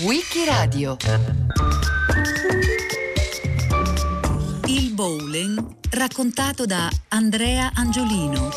Wikiradio Il bowling raccontato da Andrea Angiolino.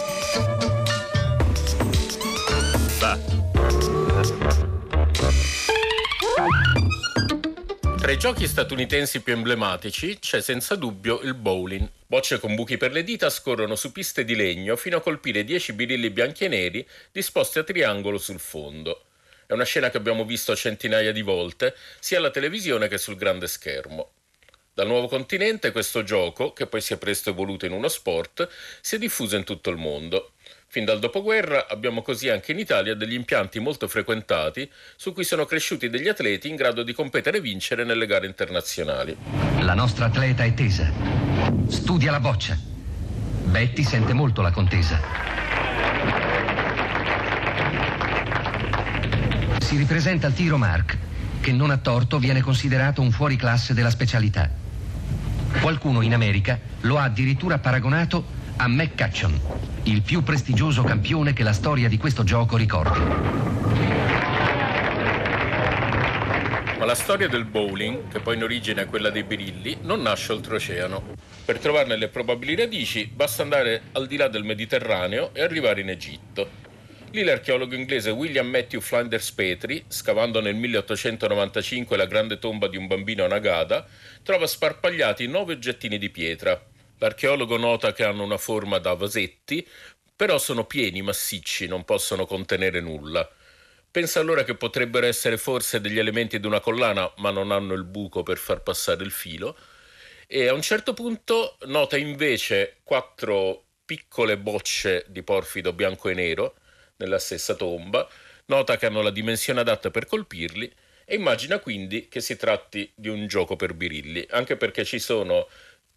Tra i giochi statunitensi più emblematici c'è senza dubbio il bowling. Bocce con buchi per le dita scorrono su piste di legno fino a colpire 10 birilli bianchi e neri disposti a triangolo sul fondo. È una scena che abbiamo visto centinaia di volte, sia alla televisione che sul grande schermo. Dal nuovo continente questo gioco, che poi si è presto evoluto in uno sport, si è diffuso in tutto il mondo. Fin dal dopoguerra abbiamo così anche in Italia degli impianti molto frequentati su cui sono cresciuti degli atleti in grado di competere e vincere nelle gare internazionali. La nostra atleta è tesa. Studia la boccia. Betty sente molto la contesa. Si ripresenta il tiro Mark, che non a torto viene considerato un fuoriclasse della specialità. Qualcuno in America lo ha addirittura paragonato a McCutcheon, il più prestigioso campione che la storia di questo gioco ricordi. Ma la storia del bowling, che poi in origine è quella dei birilli, non nasce oltreoceano. Per trovarne le probabili radici basta andare al di là del Mediterraneo e arrivare in Egitto. Lì l'archeologo inglese William Matthew Flinders Petrie, scavando nel 1895 la grande tomba di un bambino a Nagada, trova sparpagliati nove oggettini di pietra, L'archeologo nota che hanno una forma da vasetti, però sono pieni, massicci, non possono contenere nulla. Pensa allora che potrebbero essere forse degli elementi di una collana, ma non hanno il buco per far passare il filo. E a un certo punto nota invece quattro piccole bocce di porfido bianco e nero nella stessa tomba, nota che hanno la dimensione adatta per colpirli e immagina quindi che si tratti di un gioco per birilli, anche perché ci sono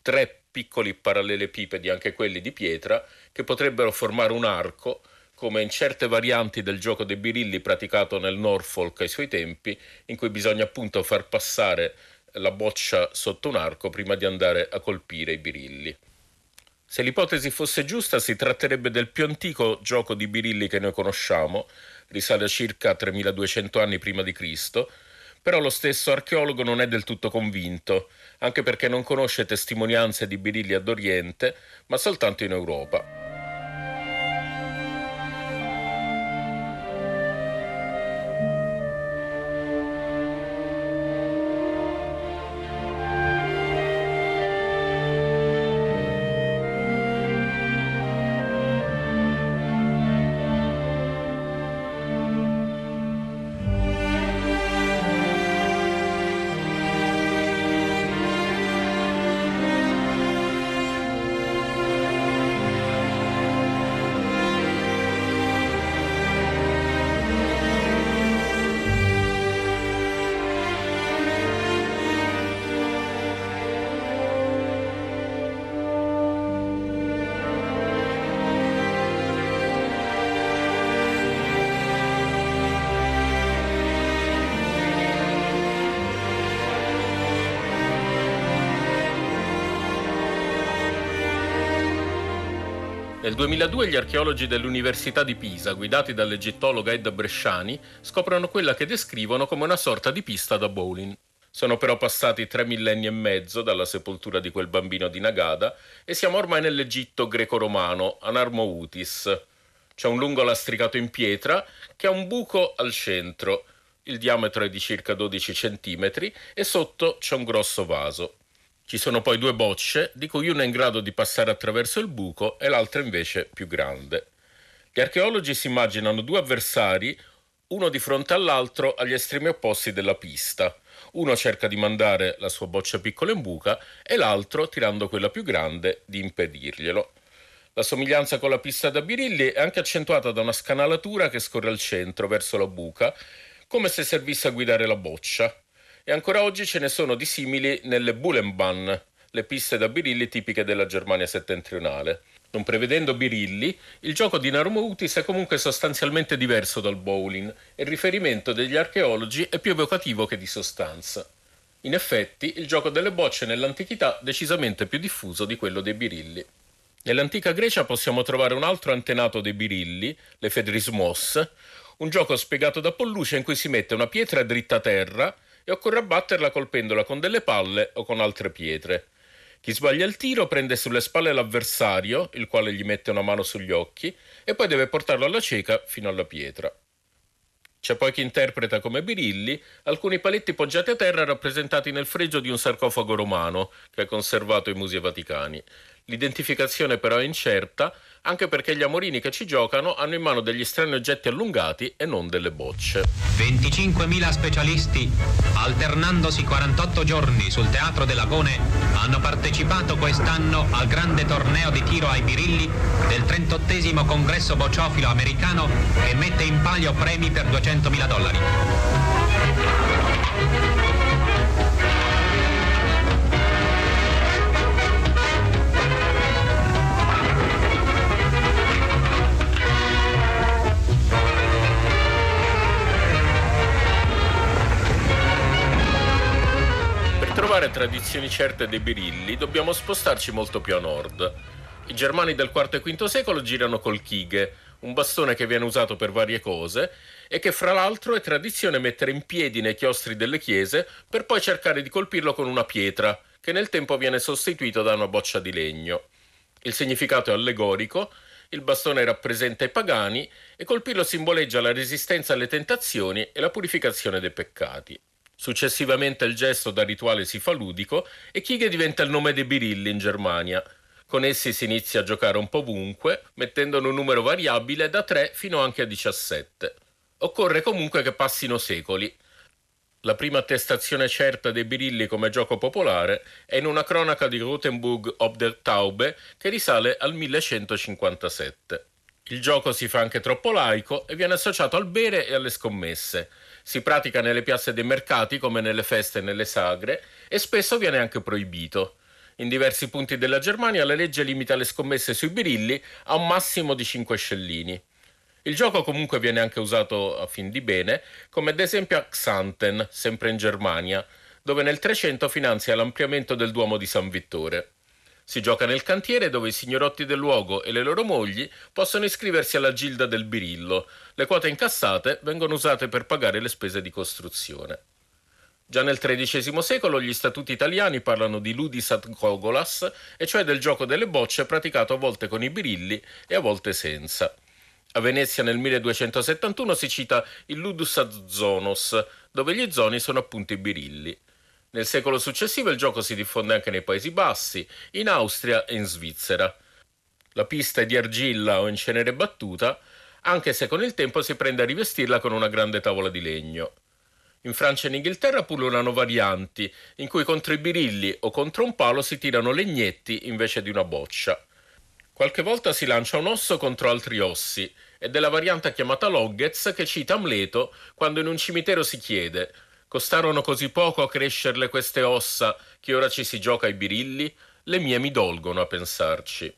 tre piccoli parallelepipedi, anche quelli di pietra, che potrebbero formare un arco, come in certe varianti del gioco dei birilli praticato nel Norfolk ai suoi tempi, in cui bisogna appunto far passare la boccia sotto un arco prima di andare a colpire i birilli. Se l'ipotesi fosse giusta, si tratterebbe del più antico gioco di birilli che noi conosciamo, risale a circa 3200 anni prima di Cristo, però lo stesso archeologo non è del tutto convinto, anche perché non conosce testimonianze di birilli ad Oriente, ma soltanto in Europa. Nel 2002 gli archeologi dell'Università di Pisa, guidati dall'egittologa Edda Bresciani, scoprono quella che descrivono come una sorta di pista da bowling. Sono però passati tre millenni e mezzo dalla sepoltura di quel bambino di Nagada e siamo ormai nell'Egitto greco-romano, Anarmoutis. C'è un lungo lastricato in pietra che ha un buco al centro, il diametro è di circa 12 cm e sotto c'è un grosso vaso. Ci sono poi due bocce, di cui una è in grado di passare attraverso il buco e l'altra invece più grande. Gli archeologi si immaginano due avversari, uno di fronte all'altro agli estremi opposti della pista. Uno cerca di mandare la sua boccia piccola in buca e l'altro, tirando quella più grande, di impedirglielo. La somiglianza con la pista da birilli è anche accentuata da una scanalatura che scorre al centro, verso la buca, come se servisse a guidare la boccia e ancora oggi ce ne sono di simili nelle Bulenbahn, le piste da birilli tipiche della Germania settentrionale. Non prevedendo birilli, il gioco di Narmoutis è comunque sostanzialmente diverso dal bowling e il riferimento degli archeologi è più evocativo che di sostanza. In effetti, il gioco delle bocce nell'antichità è decisamente più diffuso di quello dei birilli. Nell'antica Grecia possiamo trovare un altro antenato dei birilli, le Fedrismos, un gioco spiegato da Polluce in cui si mette una pietra dritta a terra e occorre abbatterla colpendola con delle palle o con altre pietre. Chi sbaglia il tiro prende sulle spalle l'avversario, il quale gli mette una mano sugli occhi, e poi deve portarlo alla cieca fino alla pietra. C'è poi chi interpreta come birilli alcuni paletti poggiati a terra rappresentati nel fregio di un sarcofago romano che è conservato ai Musei Vaticani. L'identificazione però è incerta anche perché gli amorini che ci giocano hanno in mano degli strani oggetti allungati e non delle bocce. 25.000 specialisti, alternandosi 48 giorni sul Teatro dell'Agone, hanno partecipato quest'anno al grande torneo di tiro ai birilli del 38 congresso bocciofilo americano che mette in palio premi per 200.000 dollari. Trovare tradizioni certe dei birilli dobbiamo spostarci molto più a nord. I germani del IV e V secolo girano col kighe, un bastone che viene usato per varie cose e che fra l'altro è tradizione mettere in piedi nei chiostri delle chiese per poi cercare di colpirlo con una pietra, che nel tempo viene sostituito da una boccia di legno. Il significato è allegorico, il bastone rappresenta i pagani e colpirlo simboleggia la resistenza alle tentazioni e la purificazione dei peccati. Successivamente il gesto da rituale si fa ludico e Kige diventa il nome dei birilli in Germania. Con essi si inizia a giocare un po' ovunque, mettendone un numero variabile da 3 fino anche a 17. Occorre comunque che passino secoli. La prima attestazione certa dei birilli come gioco popolare è in una cronaca di Rotenburg ob der Taube che risale al 1157. Il gioco si fa anche troppo laico e viene associato al bere e alle scommesse. Si pratica nelle piazze dei mercati come nelle feste e nelle sagre e spesso viene anche proibito. In diversi punti della Germania la legge limita le scommesse sui birilli a un massimo di 5 scellini. Il gioco comunque viene anche usato a fin di bene, come ad esempio a Xanten, sempre in Germania, dove nel 300 finanzia l'ampliamento del Duomo di San Vittore. Si gioca nel cantiere dove i signorotti del luogo e le loro mogli possono iscriversi alla Gilda del Birillo. Le quote incassate vengono usate per pagare le spese di costruzione. Già nel XIII secolo gli statuti italiani parlano di ludis ad gogolas, e cioè del gioco delle bocce praticato a volte con i birilli e a volte senza. A Venezia nel 1271 si cita il ludus ad zonos, dove gli zoni sono appunto i birilli. Nel secolo successivo il gioco si diffonde anche nei Paesi Bassi, in Austria e in Svizzera. La pista è di argilla o in cenere battuta, anche se con il tempo si prende a rivestirla con una grande tavola di legno. In Francia e in Inghilterra pullulano varianti, in cui contro i birilli o contro un palo si tirano legnetti invece di una boccia. Qualche volta si lancia un osso contro altri ossi, ed è la variante chiamata Loggets che cita Amleto quando in un cimitero si chiede Costarono così poco a crescerle queste ossa che ora ci si gioca ai birilli? Le mie mi dolgono a pensarci.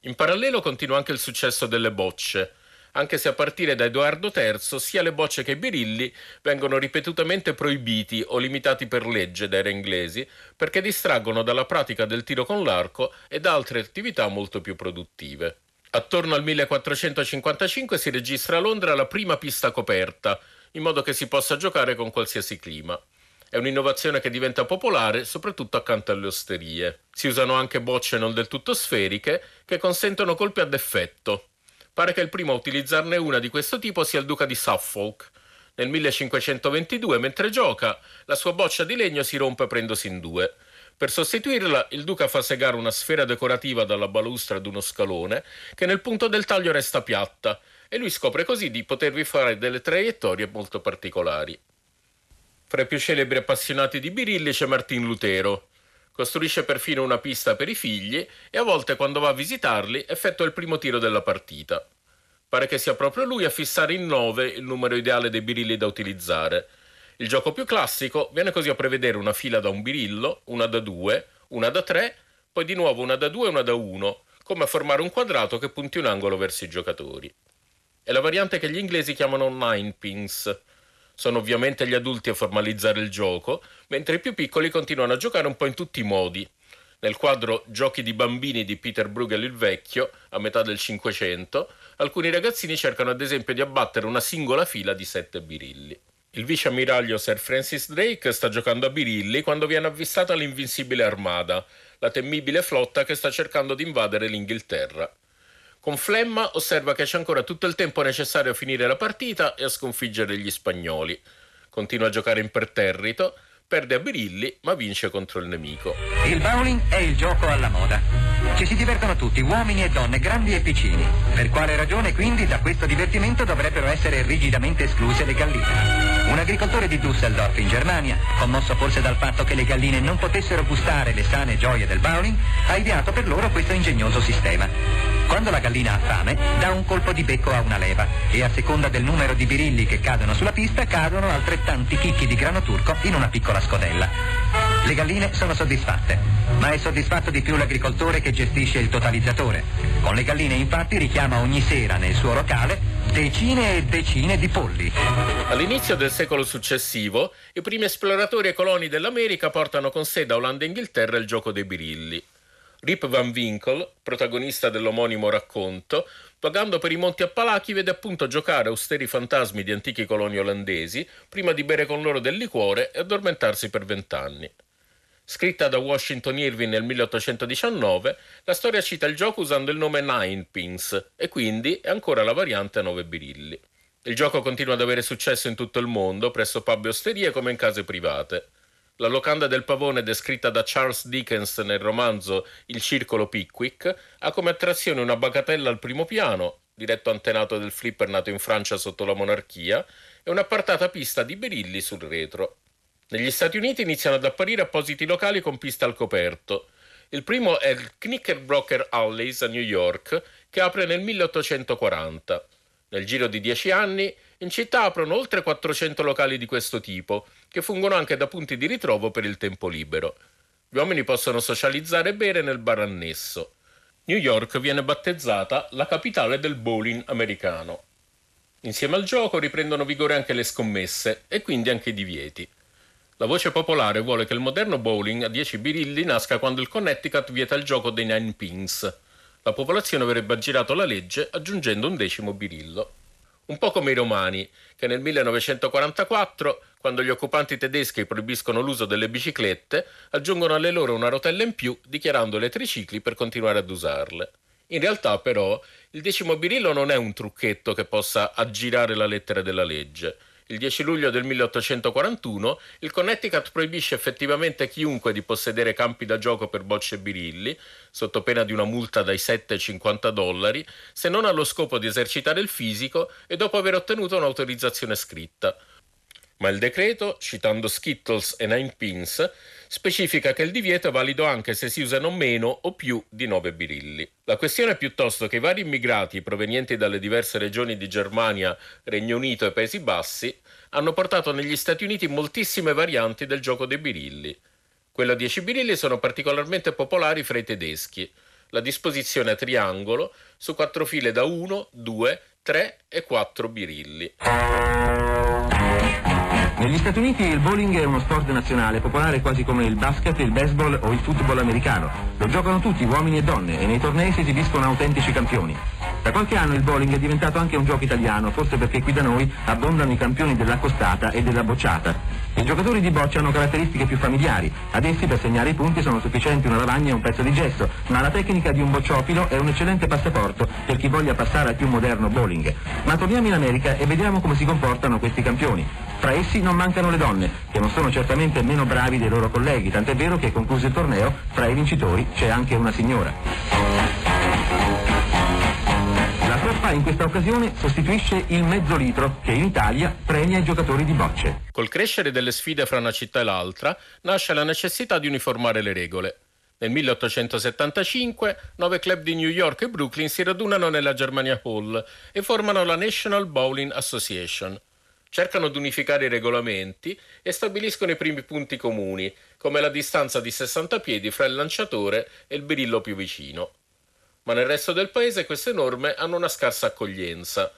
In parallelo continua anche il successo delle bocce, anche se a partire da Edoardo III sia le bocce che i birilli vengono ripetutamente proibiti o limitati per legge dai re inglesi perché distraggono dalla pratica del tiro con l'arco e da altre attività molto più produttive. Attorno al 1455 si registra a Londra la prima pista coperta, in modo che si possa giocare con qualsiasi clima. È un'innovazione che diventa popolare soprattutto accanto alle osterie. Si usano anche bocce non del tutto sferiche che consentono colpi ad effetto. Pare che il primo a utilizzarne una di questo tipo sia il duca di Suffolk. Nel 1522, mentre gioca, la sua boccia di legno si rompe prendosi in due. Per sostituirla, il duca fa segare una sfera decorativa dalla balustra ad uno scalone, che nel punto del taglio resta piatta, e lui scopre così di potervi fare delle traiettorie molto particolari. Fra i più celebri appassionati di birilli c'è Martin Lutero. Costruisce perfino una pista per i figli e a volte quando va a visitarli effettua il primo tiro della partita. Pare che sia proprio lui a fissare in 9 il numero ideale dei birilli da utilizzare. Il gioco più classico viene così a prevedere una fila da un birillo, una da 2, una da 3, poi di nuovo una da 2 e una da 1, come a formare un quadrato che punti un angolo verso i giocatori. È la variante che gli inglesi chiamano nine pins. Sono ovviamente gli adulti a formalizzare il gioco, mentre i più piccoli continuano a giocare un po' in tutti i modi. Nel quadro Giochi di bambini di Peter Bruegel il Vecchio, a metà del Cinquecento, alcuni ragazzini cercano ad esempio di abbattere una singola fila di sette birilli. Il vice ammiraglio Sir Francis Drake sta giocando a birilli quando viene avvistata l'invincibile armada, la temibile flotta che sta cercando di invadere l'Inghilterra. Con flemma osserva che c'è ancora tutto il tempo necessario a finire la partita e a sconfiggere gli spagnoli. Continua a giocare imperterrito perde a birilli ma vince contro il nemico. Il bowling è il gioco alla moda. Ci si divertono tutti, uomini e donne, grandi e piccini. Per quale ragione quindi da questo divertimento dovrebbero essere rigidamente escluse le galline? Un agricoltore di Düsseldorf in Germania, commosso forse dal fatto che le galline non potessero gustare le sane gioie del bowling, ha ideato per loro questo ingegnoso sistema. Quando la gallina ha fame, dà un colpo di becco a una leva e a seconda del numero di birilli che cadono sulla pista, cadono altrettanti chicchi di grano turco in una piccola scodella. Le galline sono soddisfatte, ma è soddisfatto di più l'agricoltore che gestisce il totalizzatore. Con le galline infatti richiama ogni sera nel suo locale decine e decine di polli. All'inizio del secolo successivo, i primi esploratori e coloni dell'America portano con sé da Olanda e Inghilterra il gioco dei birilli. Rip Van Winkle, protagonista dell'omonimo racconto, vagando per i monti Appalachi vede appunto giocare austeri fantasmi di antichi coloni olandesi prima di bere con loro del liquore e addormentarsi per vent'anni. Scritta da Washington Irving nel 1819, la storia cita il gioco usando il nome Nine Pins e quindi è ancora la variante a nove birilli. Il gioco continua ad avere successo in tutto il mondo, presso pub e osterie come in case private. La locanda del pavone descritta da Charles Dickens nel romanzo Il circolo Pickwick ha come attrazione una bagatella al primo piano, diretto antenato del flipper nato in Francia sotto la monarchia, e un'appartata pista di berilli sul retro. Negli Stati Uniti iniziano ad apparire appositi locali con pista al coperto. Il primo è il Knickerbroker Alleys a New York, che apre nel 1840. Nel giro di dieci anni in città aprono oltre 400 locali di questo tipo, che fungono anche da punti di ritrovo per il tempo libero. Gli uomini possono socializzare e bere nel bar annesso. New York viene battezzata la capitale del bowling americano. Insieme al gioco riprendono vigore anche le scommesse e quindi anche i divieti. La voce popolare vuole che il moderno bowling a 10 birilli nasca quando il Connecticut vieta il gioco dei nine pins. La popolazione avrebbe aggirato la legge aggiungendo un decimo birillo un po' come i romani, che nel 1944, quando gli occupanti tedeschi proibiscono l'uso delle biciclette, aggiungono alle loro una rotella in più, dichiarandole tricicli per continuare ad usarle. In realtà, però, il decimo birillo non è un trucchetto che possa aggirare la lettera della legge. Il 10 luglio del 1841 il Connecticut proibisce effettivamente chiunque di possedere campi da gioco per bocce birilli, sotto pena di una multa dai 7 ai 50 dollari, se non allo scopo di esercitare il fisico e dopo aver ottenuto un'autorizzazione scritta. Ma il decreto, citando Skittles e Nine Pins, specifica che il divieto è valido anche se si usano meno o più di 9 birilli. La questione è piuttosto che i vari immigrati provenienti dalle diverse regioni di Germania, Regno Unito e Paesi Bassi hanno portato negli Stati Uniti moltissime varianti del gioco dei birilli. Quelle a 10 birilli sono particolarmente popolari fra i tedeschi. La disposizione a triangolo su quattro file da 1, 2, 3 e 4 birilli. Negli Stati Uniti il bowling è uno sport nazionale, popolare quasi come il basket, il baseball o il football americano. Lo giocano tutti, uomini e donne, e nei tornei si esibiscono autentici campioni. Da qualche anno il bowling è diventato anche un gioco italiano, forse perché qui da noi abbondano i campioni della costata e della bocciata. I giocatori di boccia hanno caratteristiche più familiari, ad essi per segnare i punti sono sufficienti una lavagna e un pezzo di gesso, ma la tecnica di un bocciofilo è un eccellente passaporto per chi voglia passare al più moderno bowling. Ma torniamo in America e vediamo come si comportano questi campioni. Fra essi non mancano le donne, che non sono certamente meno bravi dei loro colleghi, tant'è vero che concluso il torneo, fra i vincitori c'è anche una signora. La trappa in questa occasione sostituisce il mezzo litro che in Italia premia i giocatori di bocce. Col crescere delle sfide fra una città e l'altra nasce la necessità di uniformare le regole. Nel 1875 nove club di New York e Brooklyn si radunano nella Germania Hall e formano la National Bowling Association. Cercano di unificare i regolamenti e stabiliscono i primi punti comuni, come la distanza di 60 piedi fra il lanciatore e il birillo più vicino ma nel resto del paese queste norme hanno una scarsa accoglienza.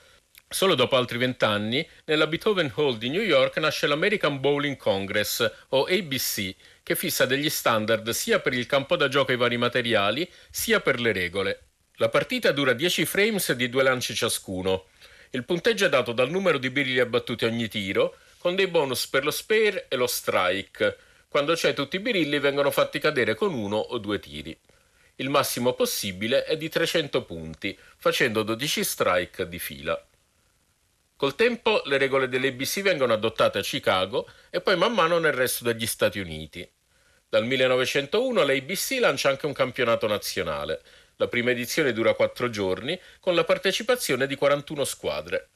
Solo dopo altri vent'anni, nella Beethoven Hall di New York nasce l'American Bowling Congress, o ABC, che fissa degli standard sia per il campo da gioco e i vari materiali, sia per le regole. La partita dura 10 frames di due lanci ciascuno. Il punteggio è dato dal numero di birilli abbattuti ogni tiro, con dei bonus per lo spare e lo strike. Quando c'è tutti i birilli vengono fatti cadere con uno o due tiri. Il massimo possibile è di 300 punti, facendo 12 strike di fila. Col tempo le regole dell'ABC vengono adottate a Chicago e poi man mano nel resto degli Stati Uniti. Dal 1901 l'ABC lancia anche un campionato nazionale. La prima edizione dura quattro giorni, con la partecipazione di 41 squadre.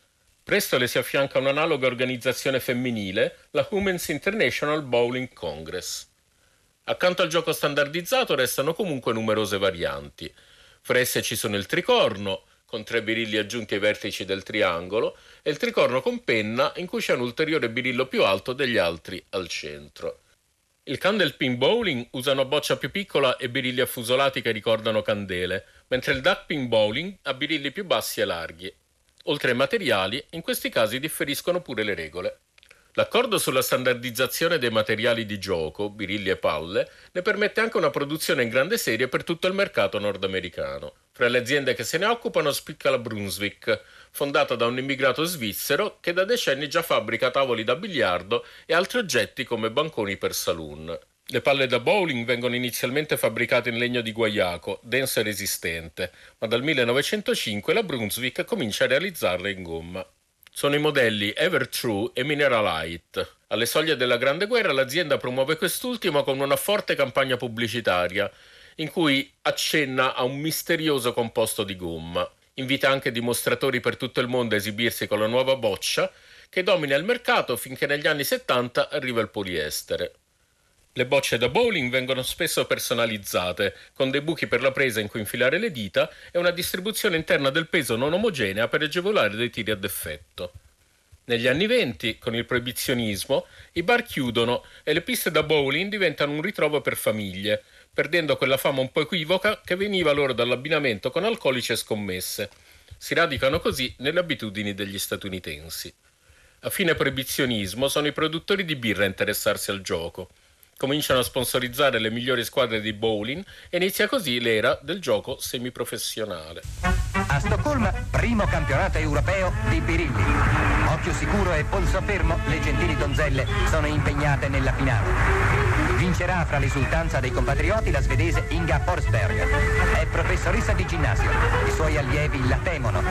Presto le si affianca un'analoga organizzazione femminile, la Women's International Bowling Congress. Accanto al gioco standardizzato restano comunque numerose varianti. Fra esse ci sono il tricorno, con tre birilli aggiunti ai vertici del triangolo, e il tricorno con penna, in cui c'è un ulteriore birillo più alto degli altri al centro. Il candlepin bowling usa una boccia più piccola e birilli affusolati che ricordano candele, mentre il duckpin bowling ha birilli più bassi e larghi. Oltre ai materiali, in questi casi differiscono pure le regole. L'accordo sulla standardizzazione dei materiali di gioco, birilli e palle, ne permette anche una produzione in grande serie per tutto il mercato nordamericano. Fra le aziende che se ne occupano spicca la Brunswick, fondata da un immigrato svizzero che da decenni già fabbrica tavoli da biliardo e altri oggetti come banconi per saloon. Le palle da bowling vengono inizialmente fabbricate in legno di guaiaco, denso e resistente, ma dal 1905 la Brunswick comincia a realizzarle in gomma. Sono i modelli Ever True e Mineralite. Alle soglie della Grande Guerra l'azienda promuove quest'ultimo con una forte campagna pubblicitaria in cui accenna a un misterioso composto di gomma. Invita anche dimostratori per tutto il mondo a esibirsi con la nuova boccia che domina il mercato finché negli anni 70 arriva il poliestere. Le bocce da bowling vengono spesso personalizzate, con dei buchi per la presa in cui infilare le dita e una distribuzione interna del peso non omogenea per agevolare dei tiri ad effetto. Negli anni venti, con il proibizionismo, i bar chiudono e le piste da bowling diventano un ritrovo per famiglie, perdendo quella fama un po' equivoca che veniva loro dall'abbinamento con alcolici e scommesse. Si radicano così nelle abitudini degli statunitensi. A fine proibizionismo sono i produttori di birra a interessarsi al gioco cominciano a sponsorizzare le migliori squadre di bowling e inizia così l'era del gioco semiprofessionale. A Stoccolma, primo campionato europeo di birilli. Occhio sicuro e polso fermo, le gentili donzelle sono impegnate nella finale. Vincerà fra l'esultanza dei compatrioti la svedese Inga Forsberg. È professoressa di ginnasio. I suoi allievi la temono.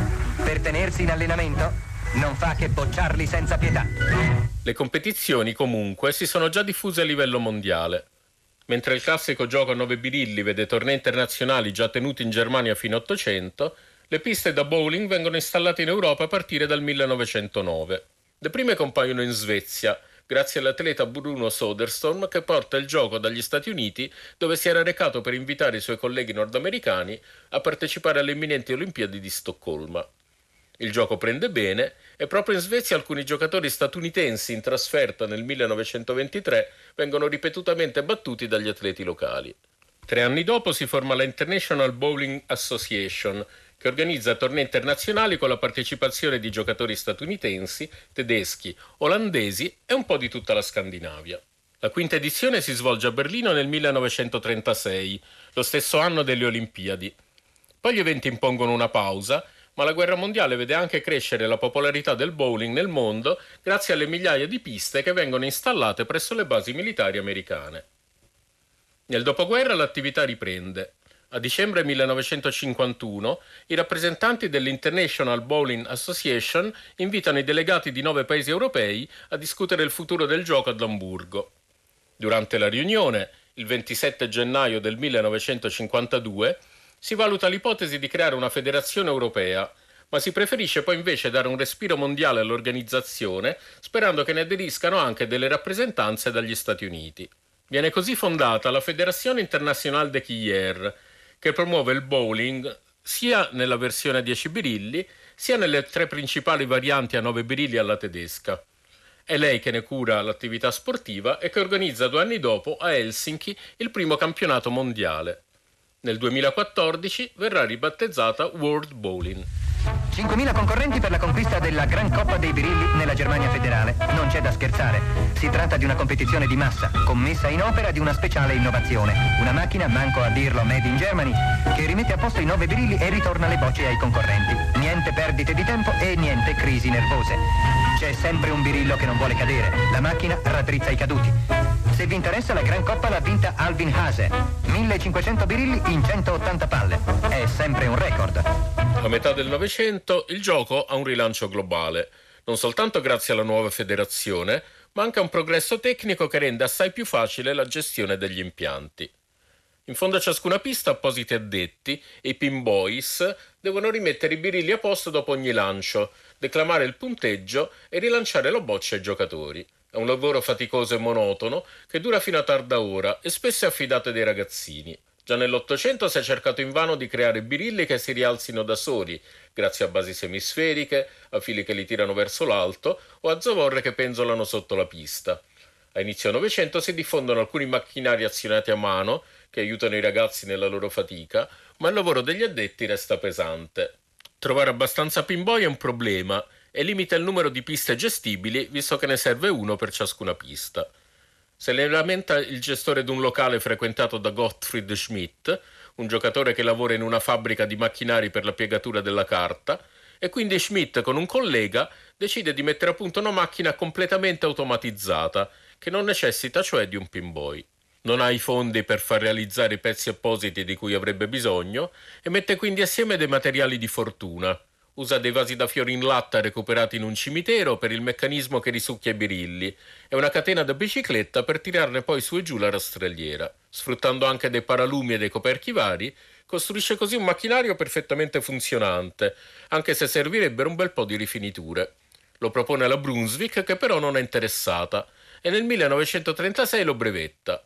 Per tenersi in allenamento non fa che bocciarli senza pietà. Le competizioni comunque si sono già diffuse a livello mondiale. Mentre il classico gioco a 9 birilli vede tornei internazionali già tenuti in Germania fino a 800, le piste da bowling vengono installate in Europa a partire dal 1909. Le prime compaiono in Svezia, grazie all'atleta Bruno Soderstrom che porta il gioco dagli Stati Uniti, dove si era recato per invitare i suoi colleghi nordamericani a partecipare alle imminenti Olimpiadi di Stoccolma. Il gioco prende bene e proprio in Svezia alcuni giocatori statunitensi in trasferta nel 1923 vengono ripetutamente battuti dagli atleti locali. Tre anni dopo si forma la International Bowling Association, che organizza tornei internazionali con la partecipazione di giocatori statunitensi, tedeschi, olandesi e un po' di tutta la Scandinavia. La quinta edizione si svolge a Berlino nel 1936, lo stesso anno delle Olimpiadi. Poi gli eventi impongono una pausa ma la guerra mondiale vede anche crescere la popolarità del bowling nel mondo grazie alle migliaia di piste che vengono installate presso le basi militari americane. Nel dopoguerra l'attività riprende. A dicembre 1951 i rappresentanti dell'International Bowling Association invitano i delegati di nove paesi europei a discutere il futuro del gioco ad Amburgo. Durante la riunione, il 27 gennaio del 1952, si valuta l'ipotesi di creare una federazione europea, ma si preferisce poi invece dare un respiro mondiale all'organizzazione, sperando che ne aderiscano anche delle rappresentanze dagli Stati Uniti. Viene così fondata la Federazione Internationale de Quillier, che promuove il bowling sia nella versione a 10 birilli, sia nelle tre principali varianti a 9 birilli alla tedesca. È lei che ne cura l'attività sportiva e che organizza due anni dopo a Helsinki il primo campionato mondiale. Nel 2014 verrà ribattezzata World Bowling. 5.000 concorrenti per la conquista della Gran Coppa dei Birilli nella Germania federale. Non c'è da scherzare. Si tratta di una competizione di massa, commessa in opera di una speciale innovazione. Una macchina, manco a dirlo, made in Germany, che rimette a posto i nove birilli e ritorna le bocce ai concorrenti. Niente perdite di tempo e niente crisi nervose. C'è sempre un birillo che non vuole cadere. La macchina raddrizza i caduti. Se vi interessa la Gran Coppa l'ha vinta Alvin Hase. 1500 birilli in 180 palle. È sempre un record. A metà del Novecento il gioco ha un rilancio globale, non soltanto grazie alla nuova federazione, ma anche a un progresso tecnico che rende assai più facile la gestione degli impianti. In fondo a ciascuna pista appositi addetti e i pinboys devono rimettere i birilli a posto dopo ogni lancio, declamare il punteggio e rilanciare la boccia ai giocatori. È un lavoro faticoso e monotono che dura fino a tarda ora e spesso è affidato ai ragazzini. Già nell'Ottocento si è cercato invano di creare birilli che si rialzino da soli, grazie a basi semisferiche, a fili che li tirano verso l'alto o a zavorre che penzolano sotto la pista. A inizio Novecento si diffondono alcuni macchinari azionati a mano che aiutano i ragazzi nella loro fatica, ma il lavoro degli addetti resta pesante. Trovare abbastanza pinboy è un problema e limita il numero di piste gestibili, visto che ne serve uno per ciascuna pista. Se ne lamenta il gestore di un locale frequentato da Gottfried Schmidt, un giocatore che lavora in una fabbrica di macchinari per la piegatura della carta, e quindi Schmidt con un collega decide di mettere a punto una macchina completamente automatizzata, che non necessita cioè di un pinboy. Non ha i fondi per far realizzare i pezzi appositi di cui avrebbe bisogno e mette quindi assieme dei materiali di fortuna, usa dei vasi da fiori in latta recuperati in un cimitero per il meccanismo che risucchia i birilli e una catena da bicicletta per tirarne poi su e giù la rastrelliera. Sfruttando anche dei paralumi e dei coperchi vari, costruisce così un macchinario perfettamente funzionante, anche se servirebbero un bel po' di rifiniture. Lo propone alla Brunswick che però non è interessata e nel 1936 lo brevetta.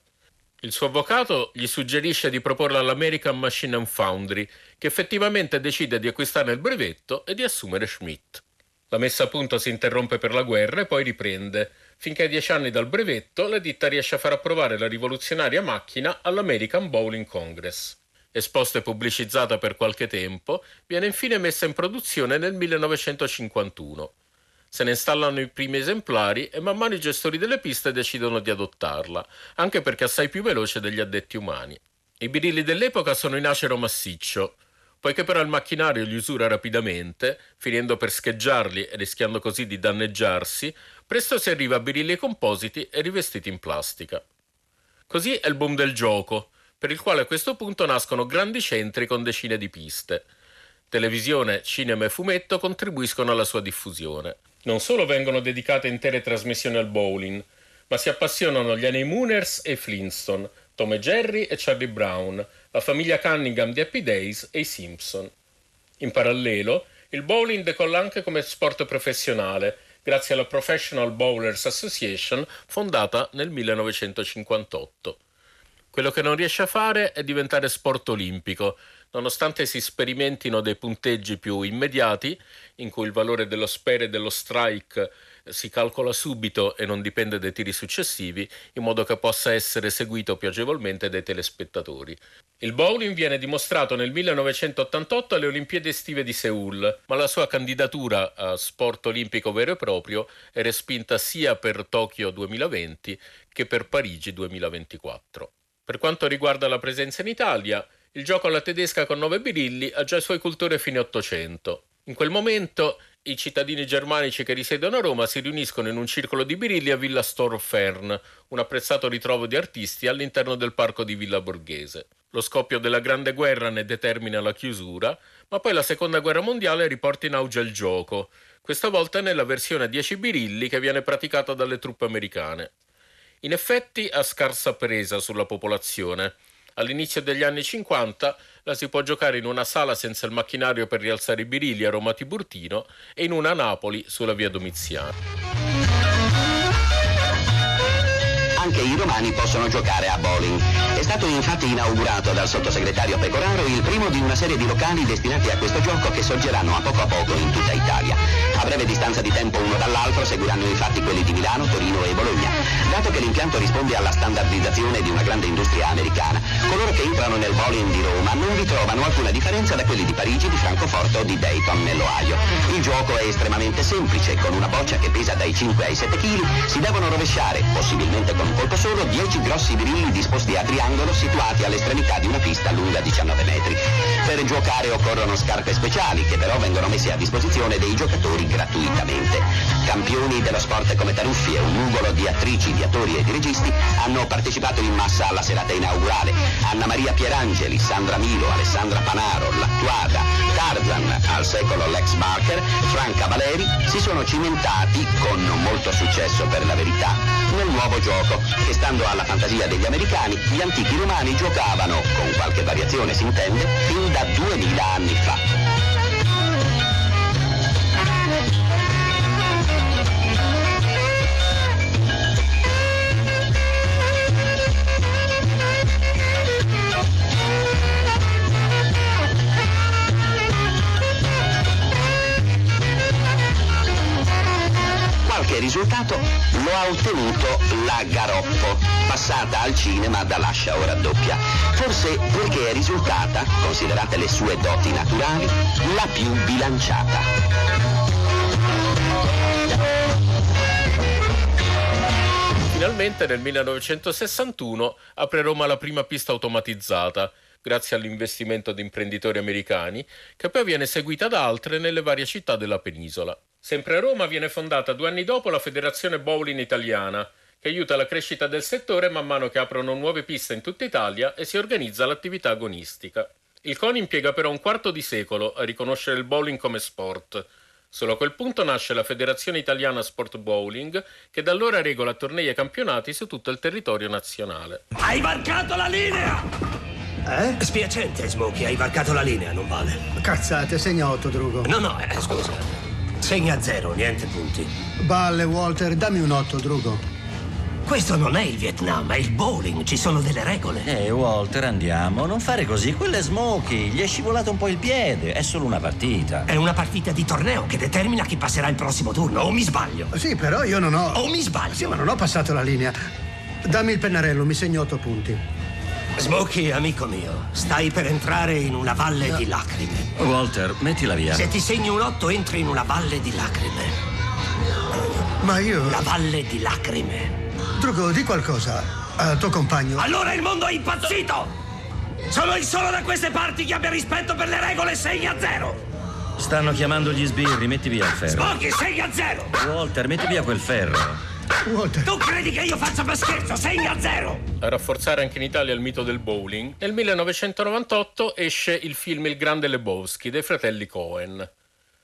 Il suo avvocato gli suggerisce di proporla all'American Machine and Foundry, che effettivamente decide di acquistare il brevetto e di assumere Schmidt. La messa a punto si interrompe per la guerra e poi riprende. Finché a dieci anni dal brevetto, la ditta riesce a far approvare la rivoluzionaria macchina all'American Bowling Congress. Esposta e pubblicizzata per qualche tempo, viene infine messa in produzione nel 1951. Se ne installano i primi esemplari e man mano i gestori delle piste decidono di adottarla, anche perché assai più veloce degli addetti umani. I birilli dell'epoca sono in acero massiccio, poiché però il macchinario li usura rapidamente, finendo per scheggiarli e rischiando così di danneggiarsi, presto si arriva a birilli compositi e rivestiti in plastica. Così è il boom del gioco, per il quale a questo punto nascono grandi centri con decine di piste. Televisione, cinema e fumetto contribuiscono alla sua diffusione. Non solo vengono dedicate intere trasmissioni al bowling, ma si appassionano gli Honeymooners e Flintstone, Tom e Jerry e Charlie Brown, la famiglia Cunningham di Happy Days e i Simpson. In parallelo, il bowling decolla anche come sport professionale, grazie alla Professional Bowlers Association fondata nel 1958. Quello che non riesce a fare è diventare sport olimpico, nonostante si sperimentino dei punteggi più immediati, in cui il valore dello spare e dello strike si calcola subito e non dipende dai tiri successivi, in modo che possa essere seguito più agevolmente dai telespettatori. Il bowling viene dimostrato nel 1988 alle Olimpiadi estive di Seoul, ma la sua candidatura a sport olimpico vero e proprio è respinta sia per Tokyo 2020 che per Parigi 2024. Per quanto riguarda la presenza in Italia, il gioco alla tedesca con nove birilli ha già i suoi cultori a fine Ottocento. In quel momento i cittadini germanici che risiedono a Roma si riuniscono in un circolo di birilli a Villa Storfern, un apprezzato ritrovo di artisti all'interno del parco di Villa Borghese. Lo scoppio della Grande Guerra ne determina la chiusura, ma poi la Seconda Guerra Mondiale riporta in auge il gioco, questa volta nella versione a 10 birilli che viene praticata dalle truppe americane. In effetti ha scarsa presa sulla popolazione, All'inizio degli anni 50 la si può giocare in una sala senza il macchinario per rialzare i birilli a Roma Tiburtino e in una a Napoli sulla via Domiziano. Anche i romani possono giocare a bowling. È stato infatti inaugurato dal sottosegretario Pecoraro il primo di una serie di locali destinati a questo gioco che sorgeranno a poco a poco in tutta Italia. A breve distanza di tempo uno dall'altro seguiranno infatti quelli di Milano, Torino e Bologna. Dato che l'impianto risponde alla standardizzazione di una grande industria americana, coloro che entrano nel bowling di Roma non vi trovano alcuna differenza da quelli di Parigi, di Francoforte o di Dayton nell'Ohio. Il gioco è estremamente semplice, con una boccia che pesa dai 5 ai 7 kg si devono rovesciare, possibilmente con un colpo solo, 10 grossi birilli disposti a triangolo situati all'estremità di una pista lunga 19 metri. Per giocare occorrono scarpe speciali che però vengono messe a disposizione dei giocatori gratuitamente. Campioni dello sport come Taruffi e un nugolo di attrici, di attori e di registi hanno partecipato in massa alla serata inaugurale. Anna Maria Pierangeli, Sandra Milo, Alessandra Panaro, Lattuada, Tarzan, al secolo Lex Barker, Franca Valeri si sono cimentati con molto successo per la verità nel nuovo gioco che stando alla fantasia degli americani gli antichi romani giocavano, con qualche variazione si intende, fin da 2000 ha ottenuto la Garoppo, passata al cinema da Lascia o raddoppia. Forse perché è risultata, considerate le sue doti naturali, la più bilanciata. Finalmente nel 1961 apre Roma la prima pista automatizzata, grazie all'investimento di imprenditori americani, che poi viene seguita da altre nelle varie città della penisola. Sempre a Roma viene fondata due anni dopo la Federazione Bowling Italiana, che aiuta la crescita del settore man mano che aprono nuove piste in tutta Italia e si organizza l'attività agonistica. Il CONI impiega però un quarto di secolo a riconoscere il bowling come sport. Solo a quel punto nasce la Federazione Italiana Sport Bowling, che da allora regola tornei e campionati su tutto il territorio nazionale. Hai varcato la linea! Eh? Spiacente, Smokey, hai varcato la linea, non vale. Cazzate, segna 8, Drugo. No, no, eh, scusa. Segna zero, niente punti. Balle, Walter, dammi un 8, Drugo. Questo non è il Vietnam, è il bowling, ci sono delle regole. Ehi, Walter, andiamo, non fare così. Quello è Smokey, gli è scivolato un po' il piede, è solo una partita. È una partita di torneo che determina chi passerà il prossimo turno, o mi sbaglio? Sì, però io non ho... O mi sbaglio? Sì, ma non ho passato la linea. Dammi il pennarello, mi segno 8 punti. Smokey, amico mio, stai per entrare in una valle no. di lacrime. Walter, mettila via. Se ti segni un otto, entri in una valle di lacrime. Ma io. La valle di lacrime. Drugo, di qualcosa al tuo compagno. Allora il mondo è impazzito! Sono il solo da queste parti che abbia rispetto per le regole 6 a 0! Stanno chiamando gli sbirri, metti via il ferro. Smokey, 6 a 0! Walter, metti via quel ferro. Walter. Tu credi che io faccia per scherzo? 6 a 0! A rafforzare anche in Italia il mito del bowling, nel 1998 esce il film Il Grande Lebowski dei fratelli Cohen.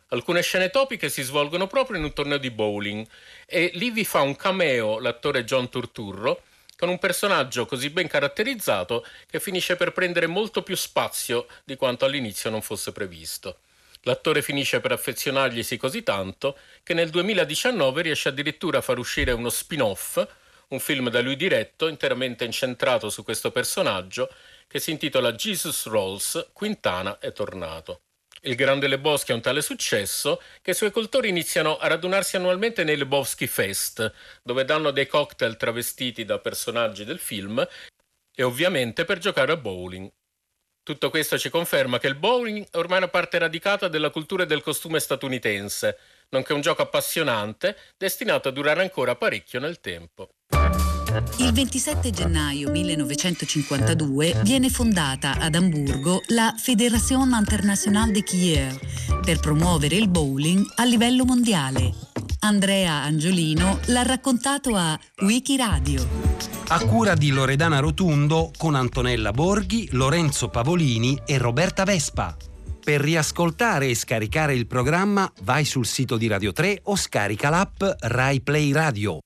Alcune scene topiche si svolgono proprio in un torneo di bowling e lì vi fa un cameo l'attore John Turturro con un personaggio così ben caratterizzato che finisce per prendere molto più spazio di quanto all'inizio non fosse previsto. L'attore finisce per affezionarglisi così tanto che nel 2019 riesce addirittura a far uscire uno spin-off, un film da lui diretto, interamente incentrato su questo personaggio, che si intitola Jesus Rolls, Quintana è tornato. Il Grande Lebowski ha un tale successo che i suoi cultori iniziano a radunarsi annualmente nei Lebowski Fest, dove danno dei cocktail travestiti da personaggi del film e ovviamente per giocare a bowling. Tutto questo ci conferma che il bowling è ormai una parte radicata della cultura e del costume statunitense, nonché un gioco appassionante destinato a durare ancora parecchio nel tempo. Il 27 gennaio 1952 viene fondata ad Amburgo la Fédération Internationale de Quier per promuovere il bowling a livello mondiale. Andrea Angiolino l'ha raccontato a Wikiradio a cura di Loredana Rotundo con Antonella Borghi, Lorenzo Pavolini e Roberta Vespa. Per riascoltare e scaricare il programma vai sul sito di Radio 3 o scarica l'app Rai Play Radio.